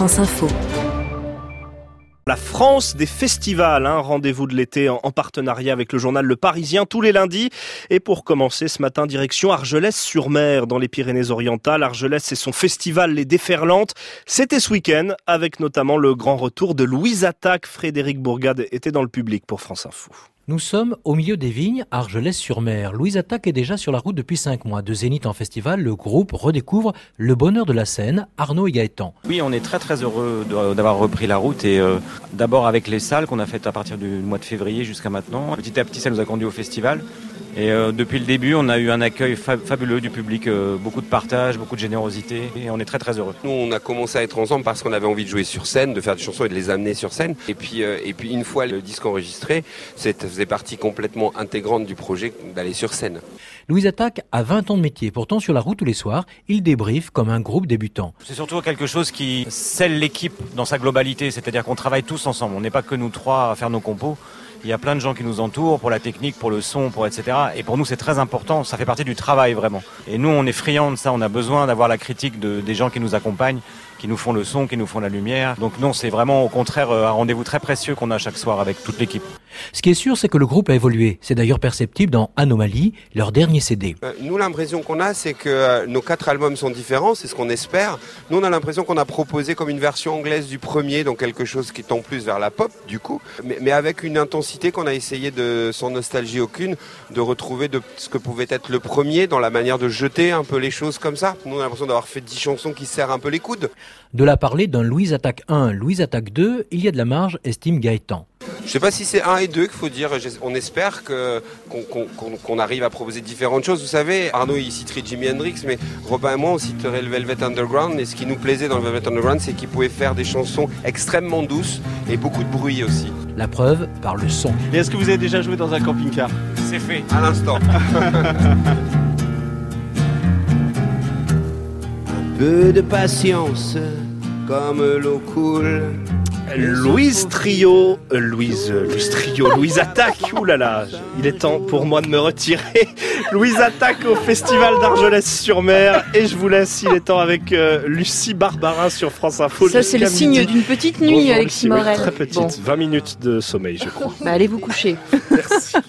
France Info. La France des festivals, un rendez-vous de l'été en, en partenariat avec le journal Le Parisien tous les lundis. Et pour commencer ce matin, direction Argelès-sur-Mer dans les Pyrénées-Orientales. Argelès et son festival Les Déferlantes. C'était ce week-end avec notamment le grand retour de Louise Attaque. Frédéric Bourgade était dans le public pour France Info. Nous sommes au milieu des vignes, Argelès-sur-Mer. Louise Attaque est déjà sur la route depuis 5 mois. De Zénith en festival, le groupe redécouvre le bonheur de la scène, Arnaud et Gaëtan. Oui, on est très très heureux d'avoir repris la route et euh, d'abord avec les salles qu'on a faites à partir du mois de février jusqu'à maintenant. Petit à petit, ça nous a conduit au festival. Et euh, depuis le début, on a eu un accueil fa- fabuleux du public, euh, beaucoup de partage, beaucoup de générosité et on est très très heureux. Nous, on a commencé à être ensemble parce qu'on avait envie de jouer sur scène, de faire des chansons et de les amener sur scène. Et puis, euh, et puis une fois le disque enregistré, ça faisait partie complètement intégrante du projet d'aller sur scène. Louise Attaque a 20 ans de métier. Pourtant, sur la route tous les soirs, il débriefe comme un groupe débutant. C'est surtout quelque chose qui scelle l'équipe dans sa globalité, c'est-à-dire qu'on travaille tous ensemble. On n'est pas que nous trois à faire nos compos. Il y a plein de gens qui nous entourent pour la technique, pour le son, pour etc. Et pour nous, c'est très important. Ça fait partie du travail vraiment. Et nous, on est friands de ça. On a besoin d'avoir la critique de- des gens qui nous accompagnent, qui nous font le son, qui nous font la lumière. Donc non, c'est vraiment au contraire euh, un rendez-vous très précieux qu'on a chaque soir avec toute l'équipe. Ce qui est sûr, c'est que le groupe a évolué. C'est d'ailleurs perceptible dans Anomalie, leur dernier CD. Euh, Nous, l'impression qu'on a, c'est que euh, nos quatre albums sont différents, c'est ce qu'on espère. Nous, on a l'impression qu'on a proposé comme une version anglaise du premier, donc quelque chose qui tend plus vers la pop, du coup, mais, mais avec une intensité qu'on a essayé de, sans nostalgie aucune, de retrouver de ce que pouvait être le premier dans la manière de jeter un peu les choses comme ça. Nous, on a l'impression d'avoir fait dix chansons qui serrent un peu les coudes. De la parler d'un Louise Attaque 1, Louise Attaque 2, il y a de la marge, estime Gaëtan. Je sais pas si c'est un et deux qu'il faut dire. On espère que qu'on qu'on- qu'on- qu'on arrive à proposer différentes choses. Vous savez, Arnaud il citerait Jimi Hendrix, mais Robin et moi on citerait le Velvet Underground. Et ce qui nous plaisait dans le Velvet Underground, c'est qu'il pouvait faire des chansons extrêmement douces et beaucoup de bruit aussi. La preuve par le son. Et est-ce que vous avez déjà joué dans un camping-car? C'est fait. À l'instant. Un peu de patience, comme l'eau coule. Louise Trio, euh, Louise, euh, Louise Trio, Louise Attaque, oulala, il est temps pour moi de me retirer. Louise Attaque au Festival d'Argelès-sur-Mer et je vous laisse, il est temps avec euh, Lucie Barbarin sur France Info. Ça, c'est le signe d'une petite nuit, Bonjour, Alexis oui, Morel. très petite, Bon, 20 minutes de sommeil je crois. bah allez vous coucher. Merci.